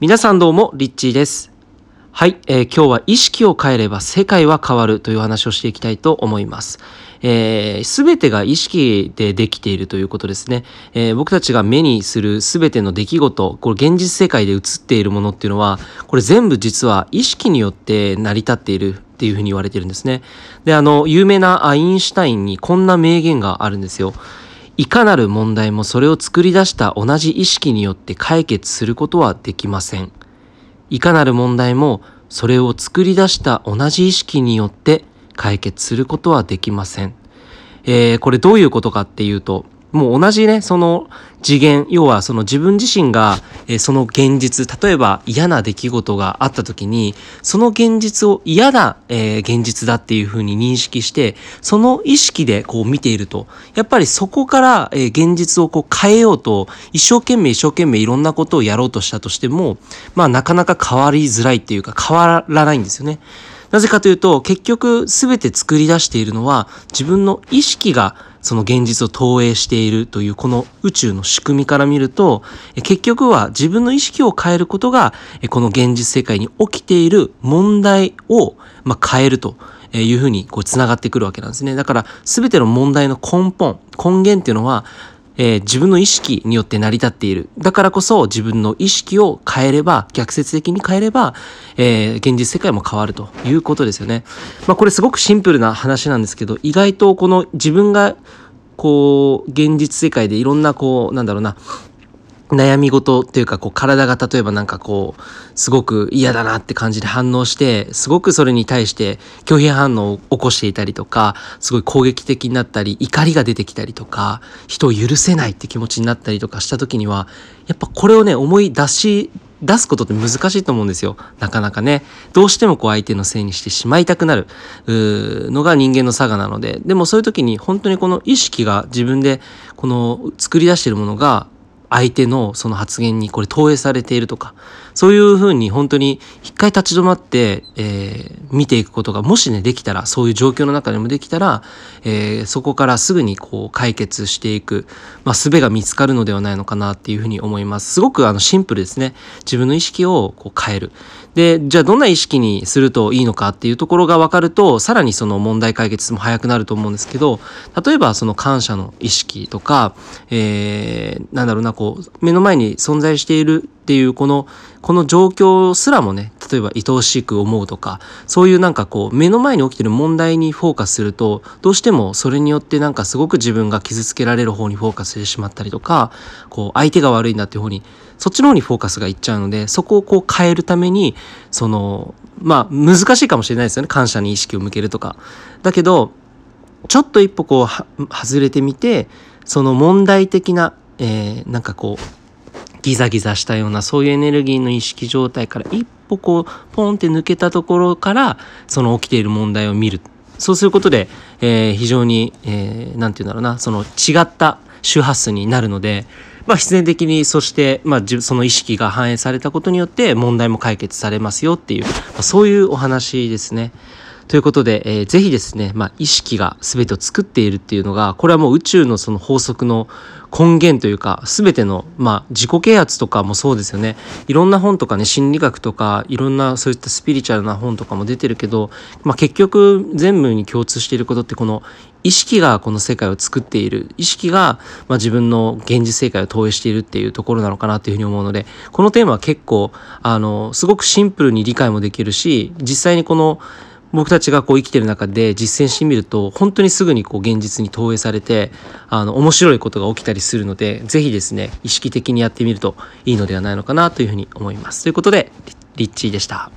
皆さんどうも、リッチーです。はい、えー今日は意識を変えれば世界は変わるという話をしていきたいと思います。えー、てが意識でできているということですね。えー僕たちが目にする全ての出来事、これ現実世界で映っているものっていうのは、これ全部実は意識によって成り立っているっていうふうに言われてるんですね。で、あの、有名なアインシュタインにこんな名言があるんですよ。いかなる問題もそれを作り出した同じ意識によって解決することはできません。いかなる問題もそれを作り出した同じ意識によって解決することはできません。えーこれどういうことかっていうと、もう同じね、その次元、要はその自分自身が、えーその現実、例えば嫌な出来事があった時に、その現実を嫌な、えー現実だっていうふうに認識して、その意識でこう見ていると、やっぱりそこから、えー現実をこう変えようと、一生懸命一生懸命いろんなことをやろうとしたとしても、まあなかなか変わりづらいっていうか変わらないんですよね。なぜかというと、結局全て作り出しているのは自分の意識がその現実を投影しているというこの宇宙の仕組みから見ると、え結局は自分の意識を変えることが、えこの現実世界に起きている問題を、ま、変えるというふうにこう繋がってくるわけなんですね。だから全ての問題の根本、根源っていうのは、えー自分の意識によって成り立っている。だからこそ自分の意識を変えれば、逆説的に変えれば、えー現実世界も変わるということですよね。まあこれすごくシンプルな話なんですけど、意外とこの自分がこう、現実世界でいろんなこう、なんだろうな、悩み事っていうか、こう、体が例えばなんかこう、すごく嫌だなって感じで反応して、すごくそれに対して拒否反応を起こしていたりとか、すごい攻撃的になったり、怒りが出てきたりとか、人を許せないって気持ちになったりとかした時には、やっぱこれをね、思い出し、出すことって難しいと思うんですよ。なかなかね。どうしてもこう相手のせいにしてしまいたくなるのが人間の差がなので。でもそういう時に本当にこの意識が自分でこの作り出しているものが相手のその発言にこれ投影されているとか、そういうふうに本当に一回立ち止まって、えー見ていくことがもしね、できたら、そういう状況の中でもできたら、えーそこからすぐにこう解決していく、まあ、術が見つかるのではないのかなっていうふうに思います。すごくあのシンプルですね。自分の意識をこう変える。で、じゃあどんな意識にするといいのかっていうところが分かると、さらにその問題解決も早くなると思うんですけど、例えばその感謝の意識とか、えーなんだろうな、こう、目の前に存在しているっていうこの、この状況すらもね、例えば愛おしく思うとか、そういうなんかこう、目の前に起きてる問題にフォーカスすると、どうしてもそれによってなんかすごく自分が傷つけられる方にフォーカスしてしまったりとか、こう、相手が悪いんだっていう方に、そっちの方にフォーカスがいっちゃうので、そこをこう変えるために、その、まあ、難しいかもしれないですよね。感謝に意識を向けるとか。だけど、ちょっと一歩こう外れてみてその問題的な、えーなんかこうギザギザしたようなそういうエネルギーの意識状態から一歩こうポンって抜けたところからその起きている問題を見るそうすることで、えー非常に、えーなんて言うんだろうなその違った周波数になるので、まあ、必然的にそして、まあ、その意識が反映されたことによって問題も解決されますよっていう、まあそういうお話ですね。ということで、えーぜひですね、まあ、意識が全てを作っているっていうのが、これはもう宇宙のその法則の根源というか、全ての、まあ、自己啓発とかもそうですよね。いろんな本とかね、心理学とか、いろんなそういったスピリチュアルな本とかも出てるけど、まあ、結局全部に共通していることって、この意識がこの世界を作っている、意識が、まあ、自分の現実世界を投影しているっていうところなのかなというふうに思うので、このテーマは結構、あの、すごくシンプルに理解もできるし、実際にこの、僕たちがこう生きてる中で実践してみると本当にすぐにこう現実に投影されてあの面白いことが起きたりするのでぜひですね意識的にやってみるといいのではないのかなというふうに思います。ということでリリッチーでした。